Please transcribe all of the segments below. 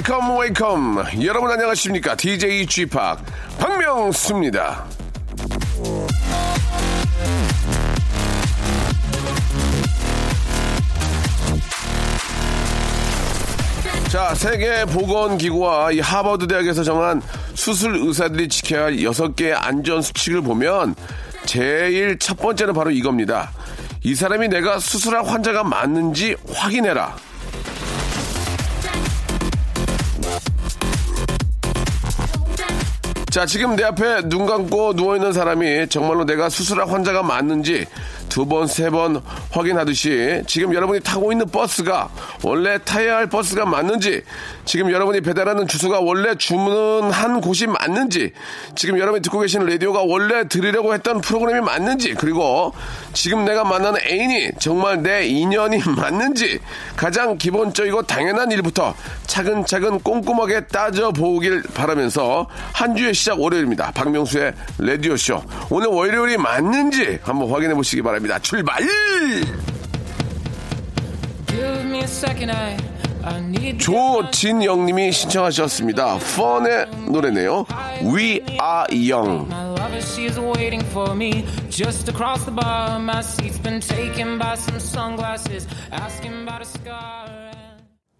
Welcome welcome. 여러분 안녕하십니까? DJ p 박명수입니다. 자 세계보건기구와 이 하버드 대학에서 정한 수술 의사들이 지켜야 할 여섯 개의 안전 수칙을 보면 제일 첫 번째는 바로 이겁니다. 이 사람이 내가 수술할 환자가 맞는지 확인해라 자, 지금 내 앞에 눈 감고 누워있는 사람이 정말로 내가 수술할 환자가 맞는지 두 번, 세 번 확인하듯이 지금 여러분이 타고 있는 버스가 원래 타야 할 버스가 맞는지 지금 여러분이 배달하는 주소가 원래 주문한 곳이 맞는지 지금 여러분이 듣고 계시는 라디오가 원래 들으려고 했던 프로그램이 맞는지 그리고 지금 내가 만나는 애인이 정말 내 인연이 맞는지 가장 기본적이고 당연한 일부터 차근차근 꼼꼼하게 따져보길 바라면서 한 주의 시작 월요일입니다. 박명수의 라디오쇼. 오늘 월요일이 맞는지 한번 확인해 보시기 바랍니다. 출발! Give me a second, I, I need to 조진영님이 신청하셨습니다. 펀의 노래네요. We are young.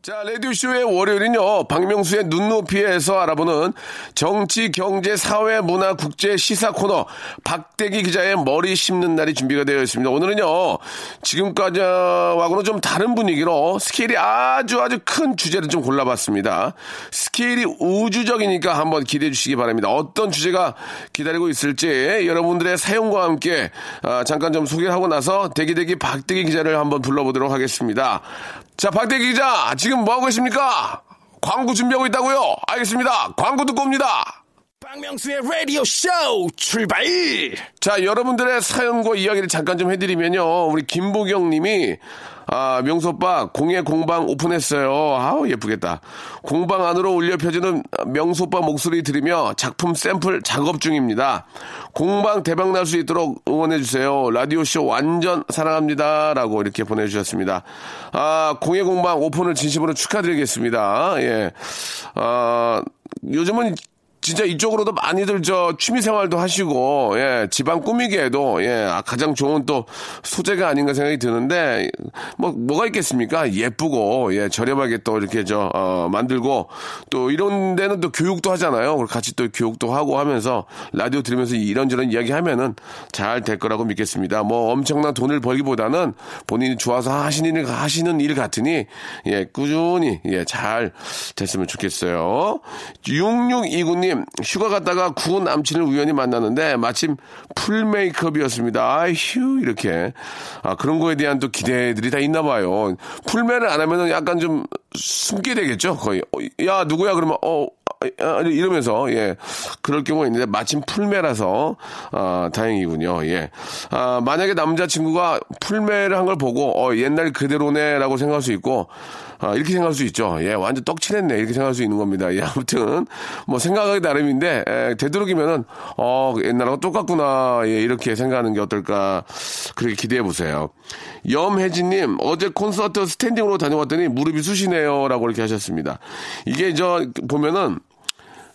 자, 라디오쇼의 월요일은요, 박명수의 눈높이에서 알아보는 정치, 경제, 사회, 문화, 국제, 시사 코너, 박대기 기자의 머리 심는 날이 준비가 되어 있습니다. 오늘은요, 지금까지와고는 좀 다른 분위기로 스케일이 아주 아주 큰 주제를 좀 골라봤습니다. 스케일이 우주적이니까 한번 기대해 주시기 바랍니다. 어떤 주제가 기다리고 있을지 여러분들의 사연과 함께 아, 잠깐 좀 소개를 하고 나서 대기대기 박대기 기자를 한번 불러보도록 하겠습니다. 자, 박대기 기자, 지금 뭐 하고 계십니까? 광고 준비하고 있다고요? 알겠습니다. 광고 듣고 옵니다. 박명수의 라디오 쇼 출발! 자, 여러분들의 사연과 이야기를 잠깐 좀 해드리면요. 우리 김보경 님이, 아, 명수 오빠, 공예 공방 오픈했어요. 아우, 예쁘겠다. 공방 안으로 울려 펴지는 명수 오빠 목소리 들으며 작품 샘플 작업 중입니다. 공방 대박 날 수 있도록 응원해주세요. 라디오쇼 완전 사랑합니다. 라고 이렇게 보내주셨습니다. 아, 공예 공방 오픈을 진심으로 축하드리겠습니다. 예. 아, 요즘은 진짜 이쪽으로도 많이들 저 취미 생활도 하시고 예 집안 꾸미기에도 예 아, 가장 좋은 또 소재가 아닌가 생각이 드는데 뭐 뭐가 있겠습니까? 예쁘고 예 저렴하게 또 이렇게 저 어, 만들고 또 이런 데는 또 교육도 하잖아요. 같이 또 교육도 하고 하면서 라디오 들으면서 이런저런 이야기 하면은 잘 될 거라고 믿겠습니다. 뭐 엄청난 돈을 벌기보다는 본인이 좋아서 하시는 일 하시는 일 같으니 예 꾸준히 예 잘 됐으면 좋겠어요. 6629님 휴가 갔다가 구운 남친을 우연히 만났는데 마침 풀 메이크업이었습니다. 아휴 이렇게. 아 그런 거에 대한 또 기대들이 다 있나 봐요. 풀메를 안 하면은 약간 좀 숨게 되겠죠? 거의. 어, 야 누구야? 그러면 어 아, 이러면서 예. 그럴 경우가 있는데 마침 풀메라서 아 다행이군요. 예. 아, 만약에 남자친구가 풀메를 한 걸 보고 어 옛날 그대로네라고 생각할 수 있고 아, 이렇게 생각할 수 있죠. 예, 완전 떡칠했네. 이렇게 생각할 수 있는 겁니다. 예, 아무튼, 뭐 생각하기 나름인데, 예, 되도록이면은, 어, 옛날하고 똑같구나. 예, 이렇게 생각하는 게 어떨까. 그렇게 기대해 보세요. 염혜진님, 어제 콘서트 스탠딩으로 다녀왔더니 무릎이 쑤시네요. 라고 이렇게 하셨습니다. 이게 저, 보면은,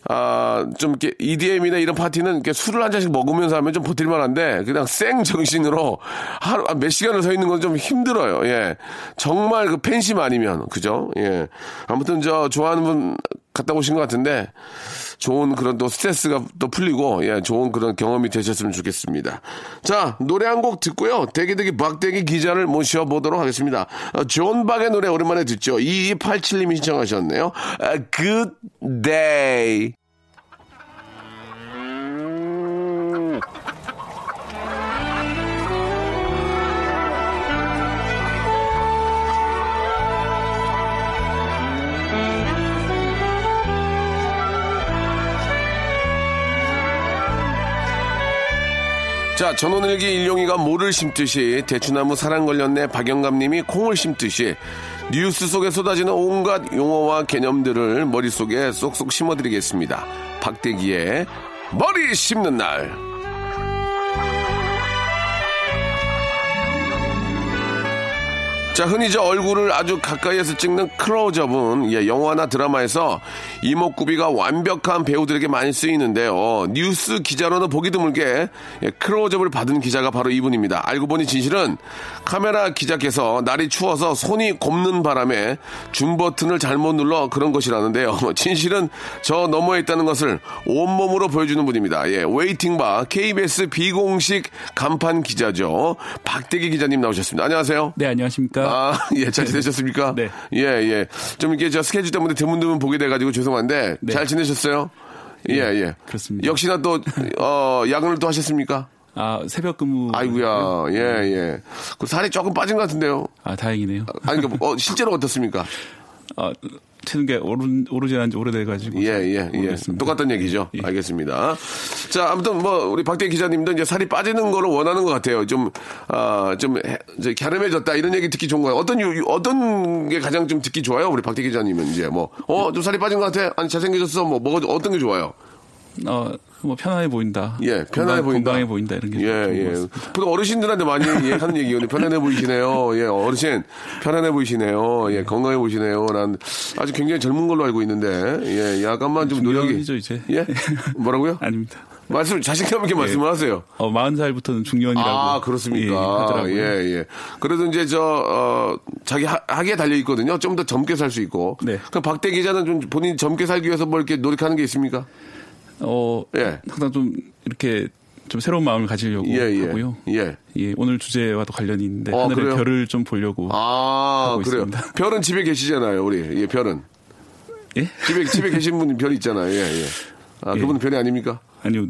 아, 좀 이렇게 EDM이나 이런 파티는 이렇게 술을 한 잔씩 먹으면서 하면 좀 버틸만 한데, 그냥 생 정신으로 하루, 아, 몇 시간을 서 있는 건 좀 힘들어요. 예. 정말 그 팬심 아니면, 그죠? 예. 아무튼 저 좋아하는 분 갔다 오신 것 같은데, 좋은 그런 또 스트레스가 또 풀리고, 예, 좋은 그런 경험이 되셨으면 좋겠습니다. 자, 노래 한 곡 듣고요. 대기대기 박대기 기자를 모셔보도록 하겠습니다. 어, 존 박의 노래 오랜만에 듣죠. 2287님이 신청하셨네요. 아, Good day. 자, 전원일기 일용이가 모를 심듯이 대추나무 사랑 걸렸네 박영감님이 콩을 심듯이 뉴스 속에 쏟아지는 온갖 용어와 개념들을 머릿속에 쏙쏙 심어드리겠습니다. 박대기의 머리 심는 날. 자, 흔히 저 얼굴을 아주 가까이에서 찍는 클로즈업은 예, 영화나 드라마에서 이목구비가 완벽한 배우들에게 많이 쓰이는데요. 뉴스 기자로는 보기 드물게 예, 클로즈업을 받은 기자가 바로 이분입니다. 알고 보니 진실은 카메라 기자께서 날이 추워서 손이 곱는 바람에 줌 버튼을 잘못 눌러 그런 것이라는데요. 진실은 저 너머에 있다는 것을 온몸으로 보여주는 분입니다. 예, 웨이팅바 KBS 비공식 간판 기자죠. 박대기 기자님 나오셨습니다. 안녕하세요. 네, 안녕하십니까. 아, 예, 잘 지내셨습니까? 네. 예, 예. 좀 이렇게 저 스케줄 때문에 드문드문 보게 돼가지고 죄송한데, 네. 잘 지내셨어요? 예, 예. 그렇습니다. 역시나 또, 어, 야근을 또 하셨습니까? 아, 새벽 근무. 아이고야, 예, 예. 그 살이 조금 빠진 것 같은데요? 아, 다행이네요. 아니, 그, 어, 실제로 어떻습니까? 아, 치는 게 오르, 오르지 않은 지 오래돼가지고. 예, 예, 예. 모르겠습니다. 똑같은 얘기죠. 예. 알겠습니다. 자, 아무튼 뭐, 우리 박대 기자님도 이제 살이 빠지는 거를 원하는 것 같아요. 좀, 아, 좀, 해- 이제 갸름해졌다. 이런 얘기 듣기 좋은 거예요. 어떤, 유- 어떤 게 가장 좀 듣기 좋아요? 우리 박대 기자님은 이제 뭐, 어, 좀 살이 빠진 것 같아? 아니, 잘생겨졌어? 뭐, 뭐가, 어떤 게 좋아요? 어, 뭐 편안해 보인다. 예, 편안해 건강- 보인다. 건강해 보인다. 이런 게 예, 예. 보통 어르신들한테 많이 예, 하는 얘기거든요. 편안해 보이시네요. 예, 어르신, 편안해 보이시네요. 예, 건강해 보이시네요. 난 아주 굉장히 젊은 걸로 알고 있는데, 예, 약간만 좀 노력이. 중년이죠, 이제. 예? 뭐라고요? 아닙니다. 말씀, 자신감 있게 말씀을 하세요. 어, 40살부터는 중년이라고. 아, 예, 그렇습니까? 하더라고요. 예, 예. 그래도 이제 저, 어, 자기 하, 하기에 달려 있거든요. 좀 더 젊게 살 수 있고. 네. 그럼 박대 기자는 좀 본인 젊게 살기 위해서 뭐 이렇게 노력하는 게 있습니까? 어, 예. 항상 좀 이렇게 좀 새로운 마음을 가지려고 예, 예. 하고요. 예. 예, 오늘 주제와도 관련이 있는데 어, 하늘의 그래요? 별을 좀 보려고. 아, 하고 그래요. 있습니다. 별은 집에 계시잖아요, 우리. 예, 별은. 예? 집에, 집에 계신 분 별이 있잖아요. 예, 예. 아, 예. 그분은 별이 아닙니까? 아니요.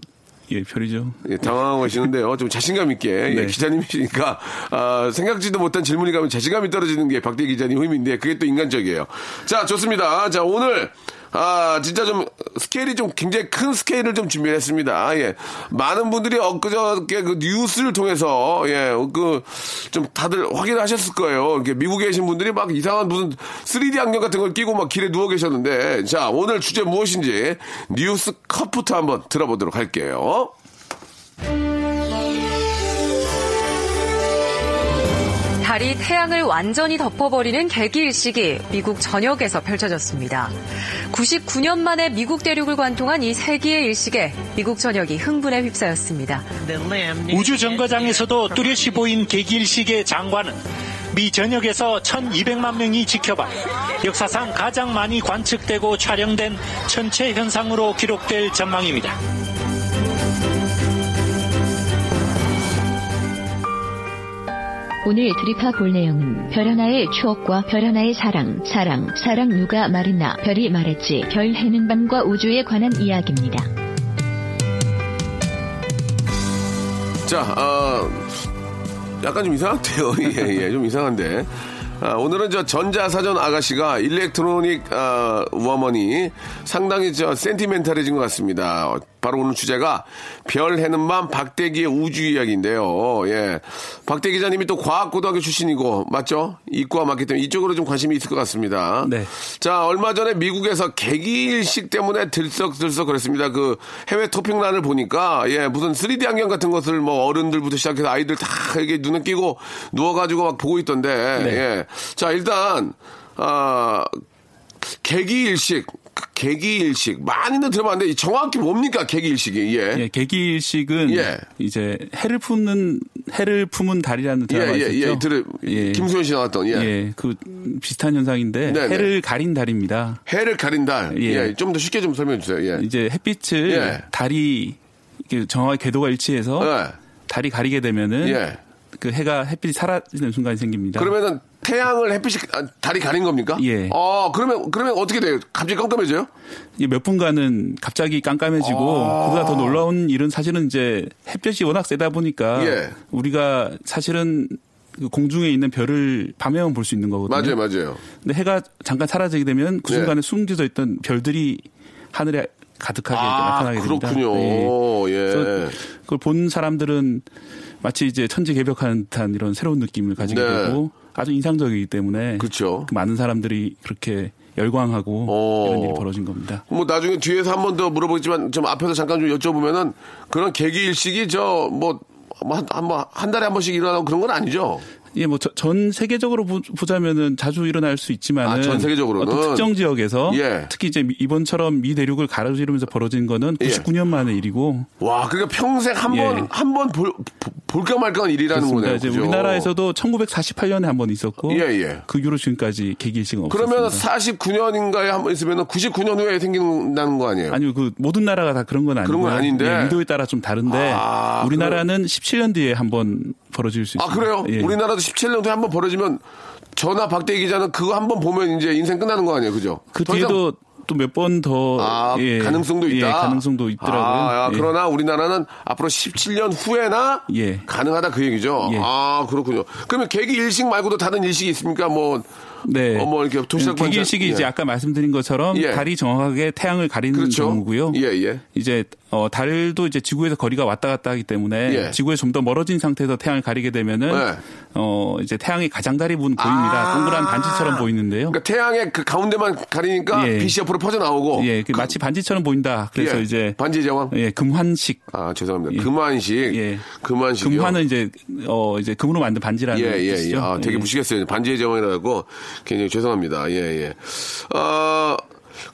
예, 별이죠. 예, 당황하시는데요. 좀 자신감 있게. 예, 네. 기자님이시니까, 아, 생각지도 못한 질문이 가면 자신감이 떨어지는 게 박대 기자님 힘인데, 그게 또 인간적이에요. 자, 좋습니다. 자, 오늘, 아, 진짜 좀, 스케일이 좀 굉장히 큰 스케일을 좀 준비했습니다. 예. 많은 분들이 엊그저께 그 뉴스를 통해서, 예, 그, 좀 다들 확인하셨을 거예요. 이렇게 미국에 계신 분들이 막 이상한 무슨 3D 안경 같은 걸 끼고 막 길에 누워 계셨는데, 자, 오늘 주제 무엇인지 뉴스 컷부터 한번 들어보도록 할게요. 달이 태양을 완전히 덮어버리는 개기일식이 미국 전역에서 펼쳐졌습니다. 99년 만에 미국 대륙을 관통한 이 세기의 일식에 미국 전역이 흥분에 휩싸였습니다. 우주 정거장에서도 뚜렷이 보인 개길식의 장관은 미 전역에서 1200만 명이 지켜봐 역사상 가장 많이 관측되고 촬영된 천체 현상으로 기록될 전망입니다. 오늘 드립화 볼 내용은 별 하나의 추억과 별 하나의 사랑, 사랑, 사랑 누가 말했나 별이 말했지 별 해는 밤과 우주에 관한 이야기입니다. 자, 아, 약간 좀 이상한데요. 예, 예, 좀 이상한데. 아, 오늘은 저 전자사전 아가씨가 일렉트로닉 아, 우어머니 상당히 저 센티멘탈해진 것 같습니다. 어, 바로 오늘 주제가 별 해는 밤 박대기의 우주 이야기인데요. 예. 박대 기자님이 또 과학고등학교 출신이고 맞죠? 이과 맞기 때문에 이쪽으로 좀 관심이 있을 것 같습니다. 네. 자, 얼마 전에 미국에서 개기일식 때문에 들썩들썩 그랬습니다. 그 해외 토핑란을 보니까, 예, 무슨 3D 안경 같은 것을 뭐 어른들부터 시작해서 아이들 다 이게 눈에 끼고 누워가지고 막 보고 있던데, 예. 자, 일단, 아, 개기일식. 개기일식. 많이는 들어봤는데 정확히 뭡니까, 개기일식이. 예. 예, 개기일식은 예. 이제 해를 품는 해를 품은 달이라는 드라마 예, 예, 있었죠. 예. 들을, 예. 김수현 씨 나왔던, 예. 예, 그 비슷한 현상인데 네, 네. 해를 가린 달입니다. 해를 가린 달. 예. 예. 좀 더 쉽게 좀 설명해 주세요. 예. 이제 햇빛을 예. 달이 정확하게 궤도가 일치해서 예. 달이 가리게 되면은 예. 그 해가 햇빛이 사라지는 순간이 생깁니다. 그러면은 태양을 햇빛이 아, 달이 가린 겁니까? 예. 어 그러면 그러면 어떻게 돼요? 갑자기 깜깜해져요? 이게 몇 분간은 갑자기 깜깜해지고 아. 그보다 더 놀라운 일은 사실은 이제 햇볕이 워낙 세다 보니까 예. 우리가 사실은 그 공중에 있는 별을 밤에만 볼 수 있는 거거든요. 맞아요, 맞아요. 근데 해가 잠깐 사라지게 되면 그 네. 순간에 숨겨져 있던 별들이 하늘에 가득하게 아, 나타나게 됩니다. 그렇군요. 예. 그래서 그걸 본 사람들은 마치 이제 천지 개벽한 듯한 이런 새로운 느낌을 가지게 네. 되고 아주 인상적이기 때문에 그렇죠. 그 많은 사람들이 그렇게 열광하고 어. 이런 일이 벌어진 겁니다. 뭐 나중에 뒤에서 한 번 더 물어보겠지만 좀 앞에서 잠깐 좀 여쭤보면은 그런 계기 일식이 저 뭐 한한 한 달에 한 번씩 일어나고 그런 건 아니죠. 예, 뭐 전 세계적으로 보- 보자면은 자주 일어날 수 있지만 아, 전 세계적으로는? 어떤 특정 지역에서 예. 특히 이제 미- 이번처럼 미 대륙을 가로지르면서 벌어진 거는 예. 99년 만의 일이고 와, 그러니까 평생 한 예. 번한번 볼까 말까 한 일이라는 그렇습니다. 거네요. 이제 그죠? 우리나라에서도 1948년에 한 번 있었고 예, 예. 그 이후로 지금까지 개기일식은 없었습니다. 그러면 49년인가에 한 번 있으면 99년 후에 생긴다는 거 아니에요? 아니요, 그 모든 나라가 다 그런 건 아니고 그런 건 아닌데. 의도에 따라 좀 다른데 아, 우리나라는 17년 뒤에 한 번 벌어질 수 아, 있습니다. 그래요? 예. 우리나라도 17년도에 한번 벌어지면 전화 박대기 기자는 그거 한번 보면 이제 인생 끝나는 거 아니에요? 그죠? 그 뒤에도 또 몇 번더 아, 예, 가능성도 있다. 예, 가능성도 있더라고요. 아, 아, 예. 그러나 우리나라는 앞으로 17년 후에나 예. 가능하다 그 얘기죠. 예. 아, 그렇군요. 그러면 계기 일식 말고도 다른 일식이 있습니까? 뭐, 네. 어, 뭐 이렇게 도시락 반찬- 개기일식이 예. 이제 아까 말씀드린 것처럼 예. 달이 정확하게 태양을 가리는 그렇죠. 경우고요. 예, 예. 이제 어, 달도 이제 지구에서 거리가 왔다 갔다 하기 때문에 예. 지구에 좀 더 멀어진 상태에서 태양을 가리게 되면은 네. 어 이제 태양이 가장자리 부분 보입니다. 아. 동그란 반지처럼 보이는데요. 그러니까 태양의 그 가운데만 가리니까 예. 빛이 옆으로 퍼져 나오고. 예, 그 마치 반지처럼 보인다. 그래서 예. 이제 반지 제왕. 예, 금환식. 아, 죄송합니다. 예. 금환식. 예. 금환식. 금환은 이제 어 이제 금으로 만든 반지라는 예, 예, 예. 뜻이죠. 아, 되게 예. 무시겠어요. 반지의 제왕이라고 굉장히 죄송합니다. 예, 예. 어,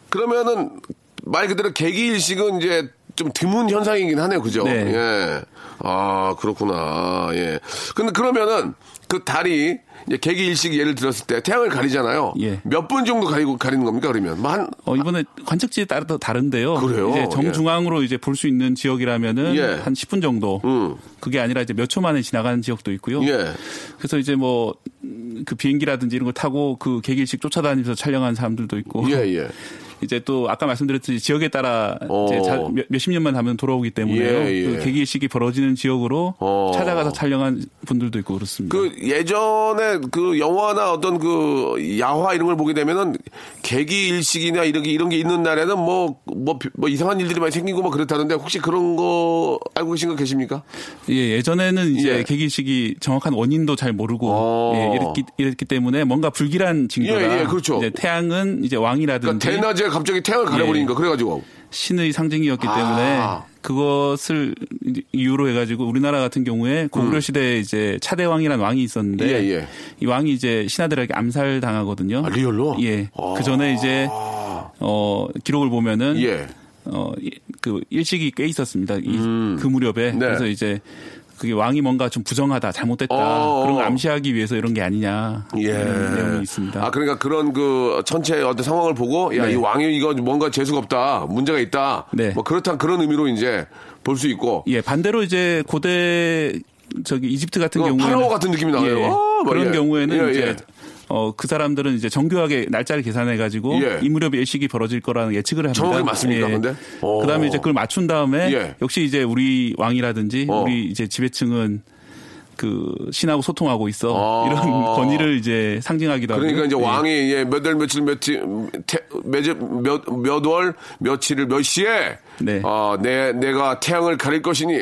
그러면은 말 그대로 계기일식은 이제 좀 드문 현상이긴 하네요. 그죠? 네. 예. 아, 그렇구나. 예. 근데 그러면은 그 달이 이제 계기일식 예를 들었을 때 태양을 가리잖아요. 예. 몇 분 정도 가리고 가리는 겁니까? 그러면 뭐 한, 어, 이번에 관측지에 따라 또 다른데요. 그래요? 이제 정중앙으로 이제 볼 수 있는 지역이라면은 예. 한 10분 정도. 음. 그게 아니라 이제 몇 초 만에 지나가는 지역도 있고요. 예. 그래서 이제 뭐 그 비행기라든지 이런 걸 타고 그 계기일식 쫓아다니면서 촬영한 사람들도 있고. 예, 예. 이제 또 아까 말씀드렸듯이 지역에 따라 어. 이제 자- 몇, 몇십 년만 하면 돌아오기 때문에 예, 예. 그 계기일식이 벌어지는 지역으로 어. 찾아가서 촬영한 분들도 있고 그렇습니다. 그 예전에 그 영화나 어떤 그 야화 이런 걸 보게 되면은 계기 일식이나 이런 게 이런 게 있는 날에는 뭐뭐뭐 이상한 일들이 많이 생기고 뭐 그렇다는데 혹시 그런 거 알고 계신 거 계십니까? 예, 예전에는 이제 예. 계기식이 정확한 원인도 잘 모르고 어. 예, 이랬기, 이랬기 때문에 뭔가 불길한 징조라 예, 예, 그렇죠. 이제 태양은 이제 왕이라든지 그러니까 대낮에 갑자기 태양을 가려버리니까 그래가지고 신의 상징이었기 아. 때문에 그것을 이유로 해가지고 우리나라 같은 경우에 고구려 시대에 이제 차대왕이라는 왕이 있었는데 음. 예, 예. 이 왕이 이제 신하들에게 암살 당하거든요. 아, 리얼로? 예. 아. 그 전에 이제 어 기록을 보면은 예. 어, 이- 그 일식이 꽤 있었습니다. 이, 음. 그 무렵에. 네. 그래서 이제 그게 왕이 뭔가 좀 부정하다, 잘못됐다. 어. 그런 걸 암시하기 위해서 이런 게 아니냐. 예. 이런 내용이 있습니다. 아 그러니까 그런 그 전체 어떤 상황을 보고 야이 네. 왕이 이거 뭔가 재수가 없다 문제가 있다 네. 뭐 그렇다 그런 의미로 이제 볼 수 있고 예, 반대로 이제 고대 저기 이집트 같은 어, 경우에는 파라오 같은 느낌이 나요. 예, 아, 뭐, 그런 예. 경우에는 예, 이제 예. 어, 그 사람들은 이제 정교하게 날짜를 계산해 가지고 예. 이 무렵에 일식이 벌어질 거라는 예측을 합니다. 정확히 맞습니까, 근데? 오. 그다음에 이제 그걸 맞춘 다음에 예. 역시 이제 우리 왕이라든지 어. 우리 이제 지배층은 그 신하고 소통하고 있어 아. 이런 권위를 이제 상징하기도 하고 그러니까 이제 예. 왕이 예, 몇월 며칠 며칠 몇몇월 며칠을 몇 시에 네. 어, 내 내가 태양을 가릴 것이니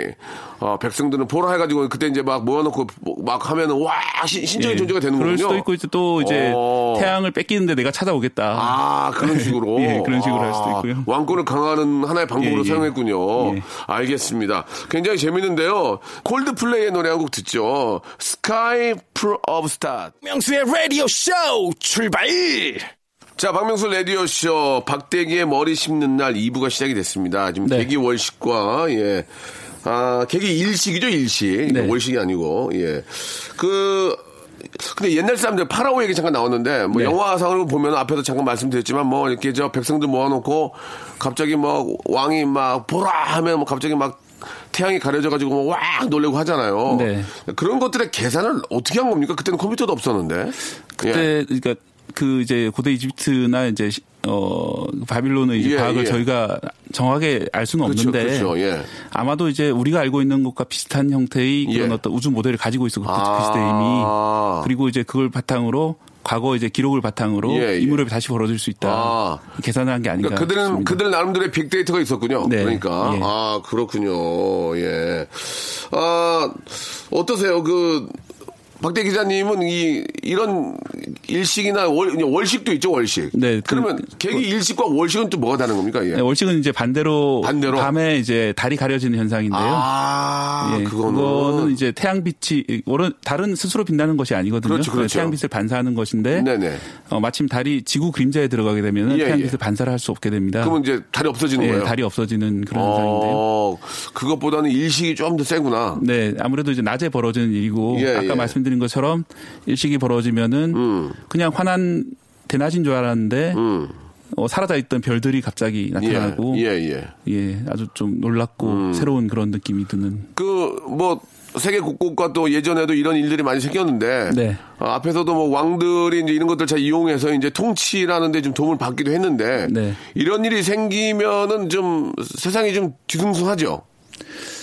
어, 백성들은 보라 해가지고 그때 이제 막 모아놓고 막 하면은 와 신, 신적인 예. 존재가 되는 그럴 거군요. 수도 있고 이제 또 이제 어. 태양을 뺏기는데 내가 찾아오겠다. 아 그런 식으로 예, 그런 식으로 할 수도 아, 있고요. 왕권을 강화하는 하나의 방법으로 예, 예. 사용했군요. 예. 알겠습니다. 굉장히 재밌는데요. 콜드플레이의 노래 한 곡 듣죠. Sky Full of Stars. 명수의 라디오 쇼 출발! 자, 박명수 라디오쇼, 박대기의 머리 심는 날 2부가 시작이 됐습니다. 지금 네. 계기 월식과, 예. 아, 계기 일식이죠, 일식. 네. 월식이 아니고, 예. 그, 근데 옛날 사람들 파라오 얘기 잠깐 나왔는데, 뭐 네. 영화상을 보면 앞에도 잠깐 말씀드렸지만, 뭐 이렇게 저 백성들 모아놓고, 갑자기 뭐 왕이 막 보라 하면 뭐 갑자기 막 태양이 가려져가지고 뭐왁 놀래고 하잖아요. 네. 그런 것들의 계산을 어떻게 한 겁니까? 그때는 컴퓨터도 없었는데. 예. 그때 그러니까 그 이제 고대 이집트나 이제 시- 어 바빌론의 이제 예, 과학을 예. 저희가 정확하게 알 수는 그렇죠, 없는데 그렇죠, 예. 아마도 이제 우리가 알고 있는 것과 비슷한 형태의 그런 예. 어떤 우주 모델을 가지고 있어 그, 아. 그 시대 이미 그리고 이제 그걸 바탕으로 과거 이제 기록을 바탕으로 예, 예. 이 무렵에 다시 벌어질 수 있다. 아. 계산을 한 게 아닌가. 그러니까 그들은 싶습니다. 그들 나름대로의 빅데이터가 있었군요. 네. 그러니까 예. 아 그렇군요. 예. 아 어떠세요? 그 박대 기자님은 이 이런 일식이나 월, 월식도 있죠 월식. 네, 그- 그러면 계기 일식과 월식은 또 뭐가 다른 겁니까? 예. 네, 월식은 이제 반대로, 반대로? 밤에 이제 달이 가려지는 현상인데요. 아 예, 그거는, 그거는 이제 태양빛이 다른 스스로 빛나는 것이 아니거든요. 그렇죠, 그렇죠. 태양빛을 반사하는 것인데 네네. 어, 마침 달이 지구 그림자에 들어가게 되면 예, 태양빛을 예. 반사를 할 수 없게 됩니다. 그러면 이제 달이 없어지는 예, 거예요. 달이 없어지는 그런 현상인데요. 어, 그것보다는 일식이 좀 더 세구나. 네, 아무래도 이제 낮에 벌어지는 일이고 예, 아까 예. 말씀드린 것처럼 일식이 벌어지면은 음. 그냥 환한 대낮인 줄 알았는데 어, 사라져 있던 별들이 갑자기 나타나고 예, 예, 예. 예, 아주 좀 놀랍고 새로운 그런 느낌이 드는 그 뭐 세계 곳곳과 또 예전에도 이런 일들이 많이 생겼는데 네. 어, 앞에서도 뭐 왕들이 이제 이런 것들 잘 이용해서 이제 통치라는 데 좀 도움을 받기도 했는데 네. 이런 일이 생기면은 좀 세상이 좀 뒤숭숭하죠.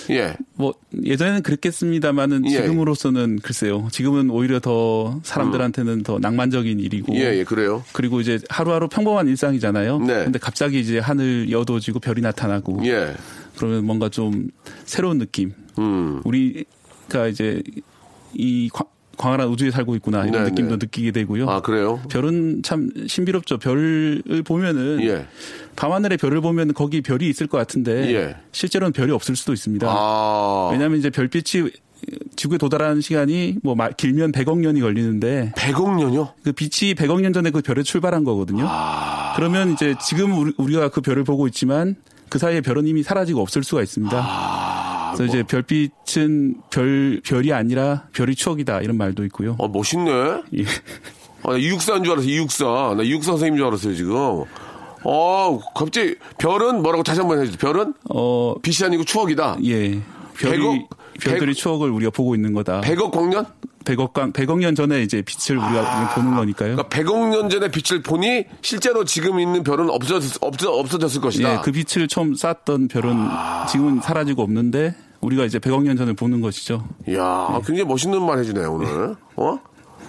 예. 뭐 예전에는 그랬겠습니다만은 예. 지금으로서는 글쎄요. 지금은 오히려 더 사람들한테는 더 낭만적인 일이고 예, 예, 그래요. 그리고 이제 하루하루 평범한 일상이잖아요. 네. 근데 갑자기 이제 하늘 여도지고 별이 나타나고 예. 그러면 뭔가 좀 새로운 느낌. 음. 우리가 이제 이 광- 광활한 우주에 살고 있구나 이런 네, 느낌도 네. 느끼게 되고요. 아, 그래요? 별은 참 신비롭죠. 별을 보면은 예. 밤하늘에 별을 보면 거기 별이 있을 것 같은데 예. 실제로는 별이 없을 수도 있습니다. 아. 왜냐하면 이제 별빛이 지구에 도달하는 시간이 뭐 마- 길면 100억 년이 걸리는데 100억 년요? 그 빛이 100억 년 전에 그 별에 출발한 거거든요. 아. 그러면 이제 지금 우리- 우리가 그 별을 보고 있지만 그 사이에 별은 이미 사라지고 없을 수가 있습니다. 아, 그래서 이제 별빛은 별 별이 아니라 별이 추억이다 이런 말도 있고요. 어, 멋있네. 예. 아, 나 이육사인 줄 알았어, 이육사. 나 이육사 선생님인 줄 알았어요, 지금. 어, 갑자기, 별은 뭐라고 다시 한 번 해주세요. 별은 어, 빛이 아니고 추억이다. 예. 별이 백억- 별들이 백- 추억을 우리가 보고 있는 거다. 100억 광년? 100억 강 100억 년 전에 이제 빛을 우리가 보는 거니까요. 그러니까 100억 년 전에 빛을 보니 실제로 지금 있는 별은 없어졌, 없어, 없어졌을 것이다. 예, 그 빛을 처음 쐈던 별은 지금은 사라지고 없는데 우리가 이제 100억 년 전에 보는 것이죠. 이야, 굉장히 멋있는 말 해주네요, 오늘. 어?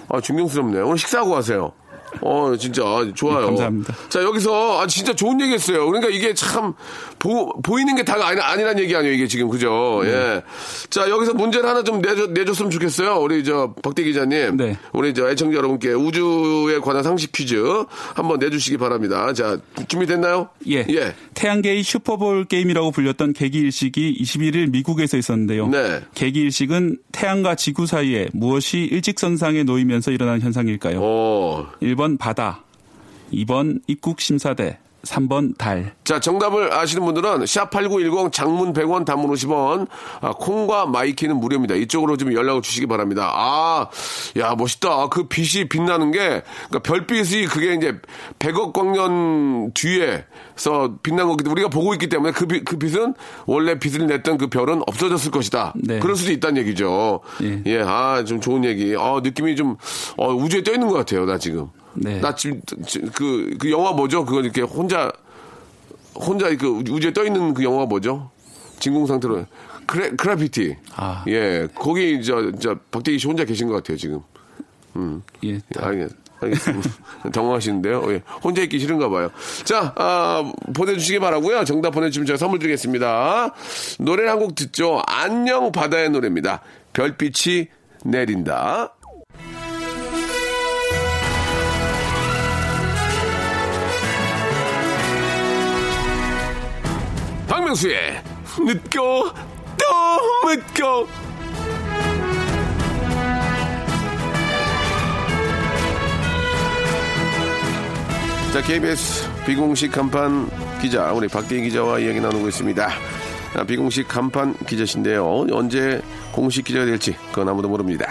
아, 존경스럽네. 오늘 식사하고 가세요. 어, 진짜, 좋아요. 네, 감사합니다. 자, 여기서, 아, 진짜 좋은 얘기 했어요. 그러니까 이게 참, 보, 보이는 게 다가 아니, 아니란 얘기 아니에요, 이게 지금, 그죠? 네. 예. 자, 여기서 문제를 하나 좀 내줬, 내줬으면 좋겠어요. 우리 저, 박대 기자님. 네. 우리 저, 애청자 여러분께 우주에 관한 상식 퀴즈 한번 내주시기 바랍니다. 자, 준비됐나요? 예. 예. 태양계의 슈퍼볼 게임이라고 불렸던 개기일식이 21일 미국에서 있었는데요. 네. 개기일식은 태양과 지구 사이에 무엇이 일직선상에 놓이면서 일어난 현상일까요? 어. 1번 바다, 2번 입국 심사대, 3번 달. 자, 정답을 아시는 분들은 샵8910 장문 100원 단문 50원 아, 콩과 마이케이는 무료입니다. 이쪽으로 좀 연락을 주시기 바랍니다. 아, 야, 멋있다. 그 빛이 빛나는 게 그러니까 별빛이 그게 이제 100억 광년 뒤에서 빛난 거기 때문에 우리가 보고 있기 때문에 그, 빛, 그 빛은 원래 빛을 냈던 그 별은 없어졌을 것이다. 네. 그럴 수도 있다는 얘기죠. 예. 아, 좀 좋은 얘기. 아, 느낌이 좀 어, 우주에 떠 있는 것 같아요. 나 지금. 네. 나 지금 그, 그 영화 뭐죠? 그거 이렇게 혼자 혼자 그 우주에 떠 있는 그 영화가 뭐죠? 진공 상태로 크래, 크래피티. 아. 예, 거기 저, 저 박대기 씨 혼자 계신 것 같아요 지금. 예. 알겠, 알겠습니다. 당황하시는데요. 예, 혼자 있기 싫은가 봐요. 자, 아, 보내주시기 바라고요. 정답 보내주시면 제가 선물 드리겠습니다. 노래 한 곡 듣죠. 안녕 바다의 노래입니다. 별빛이 내린다. 박명수의 늦고 또 늦고 자 KBS 비공식 간판 기자 우리 박대희 기자와 이야기 나누고 있습니다. 아, 비공식 간판 기자신데요. 언제 공식 기자가 될지 그건 아무도 모릅니다.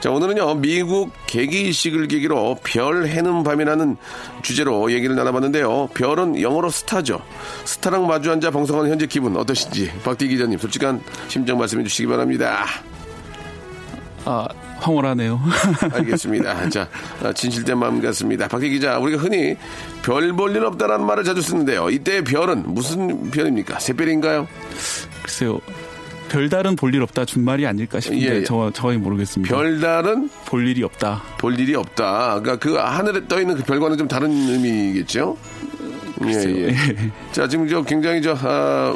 자 오늘은요 미국 개기식을 계기로 별 해는 밤이라는 주제로 얘기를 나눠봤는데요. 별은 영어로 스타죠. 스타랑 마주 앉아 방송하는 현재 기분 어떠신지 박대희 기자님 솔직한 심정 말씀해 주시기 바랍니다. 아, 황홀하네요. 알겠습니다. 자, 아, 진실된 마음 같습니다. 박희 기자, 우리가 흔히 별 볼 일 없다라는 말을 자주 쓰는데요. 이때의 별은 무슨 별입니까? 새별인가요? 글쎄요. 별다른 볼일 없다 준말이 아닐까 싶은데 예, 예. 저 저희 모르겠습니다. 별달은 볼 일이 없다. 볼 일이 없다. 그러니까 그 하늘에 떠 있는 그 별과는 좀 다른 의미겠죠? 예, 예. 자, 지금 저 굉장히 저, 아,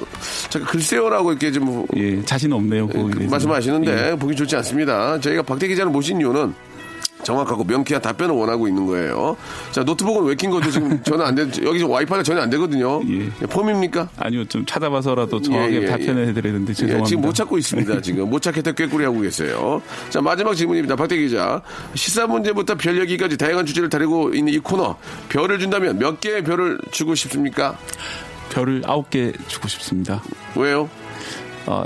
잠깐 글쎄요라고 이렇게 좀 예, 자신 없네요. 대해서는. 말씀하시는데 예. 보기 좋지 않습니다. 저희가 박대 기자를 모신 이유는 정확하고 명쾌한 답변을 원하고 있는 거예요. 자, 노트북은 왜 낀 거죠? 지금 전화 안 돼, 여기 와이파이가 전혀 안 되거든요. 예. 폼입니까? 아니요, 좀 찾아봐서라도 정확하게 예, 예, 답변을 되는데 죄송합니다. 예, 지금 못 찾고 있습니다. 지금 못 찾겠다 꾀꼬리 하고 계세요. 자 마지막 질문입니다. 박대 기자 시사 문제부터 별 얘기까지 다양한 주제를 다루고 있는 이 코너 별을 준다면 몇 개의 별을 주고 싶습니까? 별을 아홉 개 주고 싶습니다. 왜요? 어,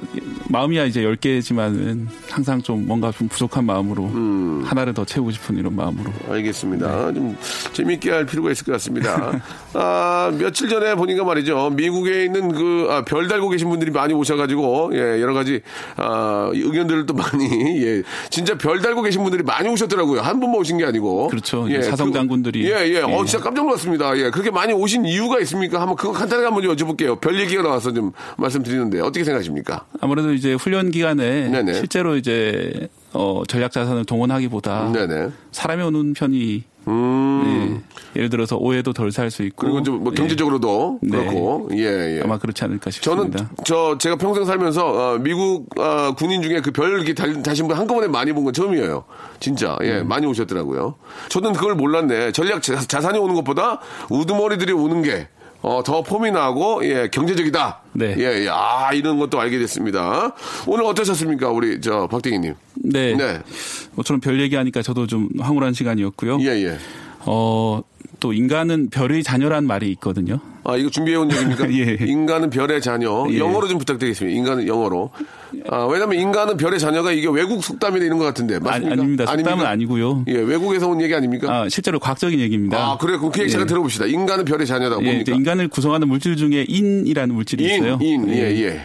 마음이야 이제 열 개지만은 항상 좀 뭔가 좀 부족한 마음으로 음. 하나를 더 채우고 싶은 이런 마음으로. 알겠습니다. 좀 재밌게 할 필요가 있을 것 같습니다. 아, 며칠 전에 보니까 말이죠. 미국에 있는 그, 아, 별 달고 계신 분들이 많이 오셔가지고, 예, 여러 가지, 아, 의견들을 또 많이, 예, 진짜 별 달고 계신 분들이 많이 오셨더라고요. 한 분만 오신 게 아니고. 그렇죠. 이제 사성 장군들이. 예, 예. 어, 예. 진짜 깜짝 놀랐습니다. 예. 그렇게 많이 오신 이유가 있습니까? 한번 그거 간단하게 한번 여쭤볼게요. 별 얘기가 나와서 좀 말씀드리는데, 어떻게 생각하십니까? 아무래도 이제 훈련 기간에 네네. 실제로 이제 어, 전략 자산을 동원하기보다 네네. 사람이 오는 편이 음. 예, 예를 들어서 오해도 덜 살 수 있고 그리고 좀뭐 예, 경제적으로도 네. 그렇고, 예, 예. 아마 그렇지 않을까 저는 싶습니다. 저 제가 평생 살면서 어, 미국 어, 군인 중에 그 별 이렇게 달- 다신 분 한꺼번에 많이 본 건 처음이에요. 진짜 예 음. 많이 오셨더라고요. 저는 그걸 몰랐네. 전략 자, 자산이 오는 것보다 우두머리들이 오는 게. 어, 더 폼이 나고, 예, 경제적이다. 네. 예, 예, 아, 이런 것도 알게 됐습니다. 오늘 어떠셨습니까? 우리, 저, 박대기님. 네. 네. 모처럼 별 얘기하니까 저도 좀 황홀한 시간이었고요. 예, 예. 어, 또 인간은 별의 자녀란 말이 있거든요. 아, 이거 준비해온 얘기입니까? 예. 인간은 별의 자녀. 예. 영어로 좀 부탁드리겠습니다. 인간은 영어로. 아, 왜냐면 인간은 별의 자녀가 이게 외국 속담이나 이런 것 같은데. 아니, 맞습니까? 아 닙니다. 속담은 아닙니까? 아니고요. 예, 외국에서 온 얘기 아닙니까? 아, 실제로 과학적인 얘기입니다. 아, 그래. 그럼 그 얘기 잠깐 예. 들어봅시다. 인간은 별의 자녀다. 예, 뭡니까? 인간을 구성하는 물질 중에 인이라는 물질이 인, 있어요. 인, 예, 예.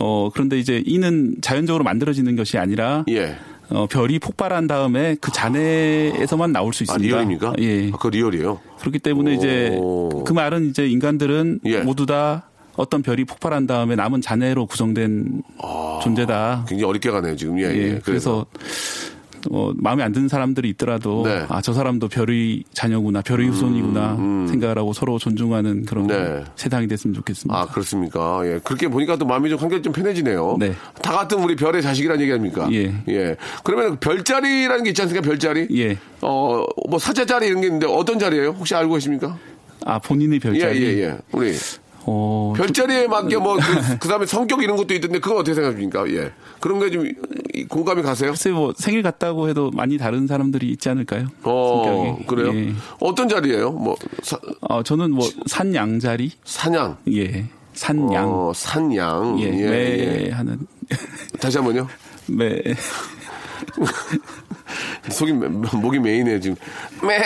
어, 그런데 이제 인은 자연적으로 만들어지는 것이 아니라 예. 어, 별이 폭발한 다음에 그 잔해에서만 나올 수 아, 있습니다. 리얼입니까? 예. 아, 그거 리얼이에요. 그렇기 때문에 이제 오. 그 말은 이제 인간들은 예. 모두 다 어떤 별이 폭발한 다음에 남은 잔해로 구성된 존재다. 굉장히 어렵게 가네요, 지금. 예, 예, 예. 그래서 어, 마음에 안 드는 사람들이 있더라도 네. 음, 아저 사람도 별의 자녀구나 별의 후손이구나 생각을 하고 서로 존중하는 그런 네. 세상이 됐으면 좋겠습니다. 아, 그렇습니까? 예. 그렇게 보니까 또 마음이 좀 한결 좀 편해지네요. 네. 다 같은 우리 별의 자식이라는 얘기 아닙니까? 예. 예. 그러면 별자리라는 게 있지 않습니까? 별자리? 예. 어, 뭐 사자자리 이런 게 있는데 어떤 자리예요? 혹시 알고 계십니까? 아 본인의 예, 별자리. 예, 예. 우리 어, 별자리에 맞게 뭐, 그, 그 다음에 성격 이런 것도 있던데, 그건 어떻게 생각하십니까? 예. 그런 게 좀, 이- 공감이 가세요? 글쎄 뭐 생일 같다고 해도 많이 다른 사람들이 있지 않을까요? 어, 성격이. 그래요? 예. 어떤 자리예요? 뭐, 사, 어, 저는 뭐 산양 자리, 사냥. 예, 산양, 어, 산양. 예, 예, 매 예. 하는 다시 한 번요. 매 속이, 매- 목이 메이네, 지금. 매!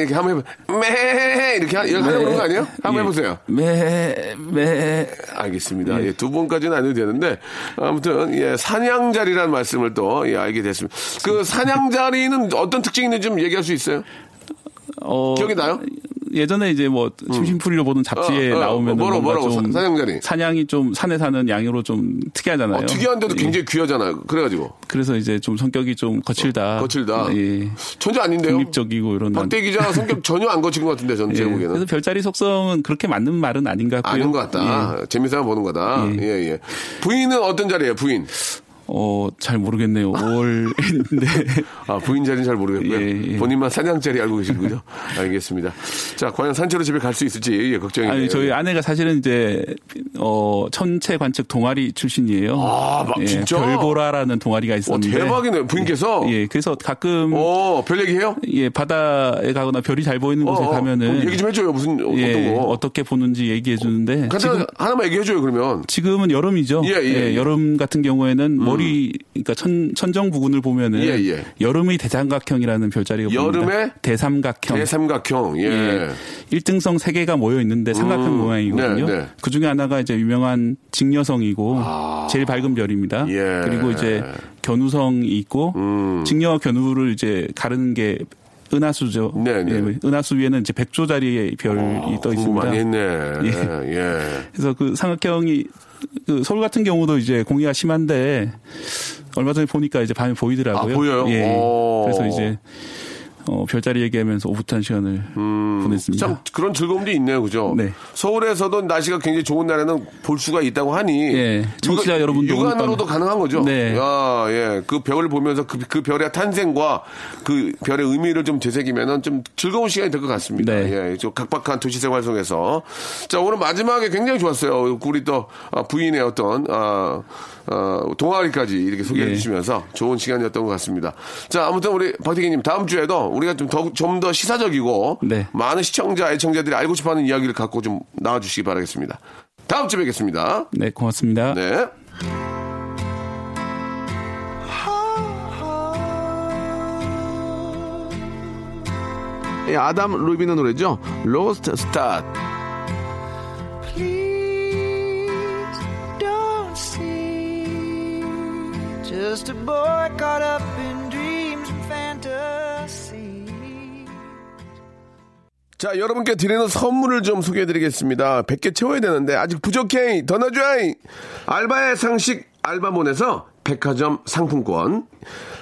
이렇게 한번 해보, 매! 이렇게 하, 이렇게 하는 거 아니에요? 한번 예. 해보세요. 매, 매. 알겠습니다. 예, 두 번까지는 안 해도 되는데, 아무튼, 예, 사냥자리라는 말씀을 또, 예, 알게 됐습니다. 그 사냥자리는 어떤 특징이 있는지 좀 얘기할 수 있어요? 어, 기억이 나요? 예전에 이제 뭐 심심풀이로 보는 잡지에 어, 어, 나오면 뭐라고, 뭐라고, 좀 사- 사냥자리. 사냥이 좀 산에 사는 양으로 좀 특이하잖아요. 어, 특이한데도 예. 굉장히 귀하잖아요. 그래가지고. 그래서 이제 좀 성격이 좀 거칠다. 어, 거칠다. 예. 전혀 아닌데요? 독립적이고 이런. 박대 기자 성격 전혀 안 거친 것 같은데, 저는 예. 제가 그래서. 별자리 속성은 그렇게 맞는 말은 아닌 것 같고요. 아닌 것 같다. 예. 재미삼아 보는 거다. 예, 예. 예. 부인은 어떤 자리예요, 부인? 어, 잘 모르겠네요. 5월인데. 아, 부인 자리는 잘 모르겠고요. 예, 예. 본인만 사냥 자리 알고 계시군요. 알겠습니다. 자, 과연 산채로 집에 갈 수 있을지 예, 걱정이네요. 아니, 저희 아내가 사실은 이제, 어, 천체 관측 동아리 출신이에요. 아, 막 예, 진짜? 별보라라는 동아리가 어, 있었는데. 대박이네. 부인께서. 예, 그래서 가끔, 어, 별 얘기해요? 예, 바다에 가거나 별이 잘 보이는 곳에 어, 어. 가면은. 얘기 좀 해줘요. 무슨, 어, 예, 어떤 거. 어떻게 보는지 얘기해 주는데. 간단 하나만 얘기해 줘요, 그러면. 지금은 여름이죠. 예, 예, 예. 여름 같은 경우에는 머리, 그러니까 천, 천정 부근을 보면은. 예, 예. 여름의 대삼각형이라는 별자리가 보입니다. 여름에 대삼각형. 대삼각형, 예. 예. 일등성 세 개가 모여 있는데 삼각형 음, 모양이거든요. 네, 네. 그 중에 하나가 이제 유명한 직녀성이고 제일 밝은 별입니다. 아. 예. 그리고 이제 견우성이 있고 음. 직녀와 견우를 이제 가르는 게 은하수죠. 네, 네. 예, 은하수 위에는 이제 백조 자리의 별이 떠 공부 있습니다. 많이 했네. 예. 예. 그래서 그 삼각형이 그 서울 같은 경우도 이제 공기가 심한데 얼마 전에 보니까 이제 밤에 보이더라고요. 아, 보여요? 예. 오. 그래서 이제 어, 별자리 얘기하면서 오붓한 시간을 보냈습니다. 참 그런 즐거움도 있네요, 그죠? 네. 서울에서도 날씨가 굉장히 좋은 날에는 볼 수가 있다고 하니 예, 청취자 육안- 여러분도 육안으로도 가능한 거죠. 네. 야, 예, 그 별을 보면서 그, 그 별의 탄생과 그 별의 의미를 좀 되새기면은 좀 즐거운 시간이 될 것 같습니다. 네. 예, 좀 각박한 도시 생활 속에서 자 오늘 마지막에 굉장히 좋았어요. 우리 또 아, 부인의 어떤 아, 어, 동아리까지 이렇게 소개해 예. 주시면서 좋은 시간이었던 것 같습니다. 자 아무튼 우리 박대기님 다음 주에도 우리가 좀 더 좀 더 시사적이고 네. 많은 시청자 애청자들이 알고 싶어하는 이야기를 갖고 좀 나와주시기 바라겠습니다. 다음 주에 뵙겠습니다. 네, 고맙습니다. 네. 예, 아담 리바인의 노래죠. Lost Stars. Please don't see just a boy caught up in 자, 여러분께 드리는 선물을 좀 소개해 드리겠습니다. 100개 채워야 되는데 아직 부족해. 더 넣어줘. 알바의 상식 알바몬에서 백화점 상품권.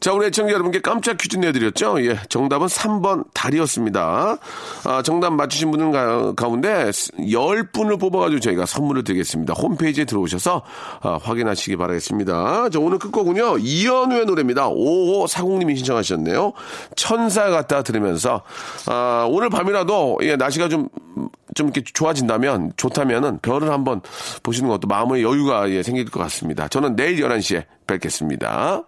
자, 우리 애청자 여러분께 깜짝 퀴즈 내드렸죠? 예, 정답은 3번 달이었습니다. 아, 정답 맞추신 분들 가, 가운데 10분을 뽑아가지고 저희가 선물을 드리겠습니다. 홈페이지에 들어오셔서 아, 확인하시기 바라겠습니다. 자, 오늘 끝곡은요, 이현우의 노래입니다. 5540님이 신청하셨네요. 천사 같다 들으면서, 아, 오늘 밤이라도, 예, 날씨가 좀, 좀 이렇게 좋아진다면, 좋다면은 별을 한번 보시는 것도 마음의 여유가 예, 생길 것 같습니다. 저는 내일 11시에 뵙겠습니다.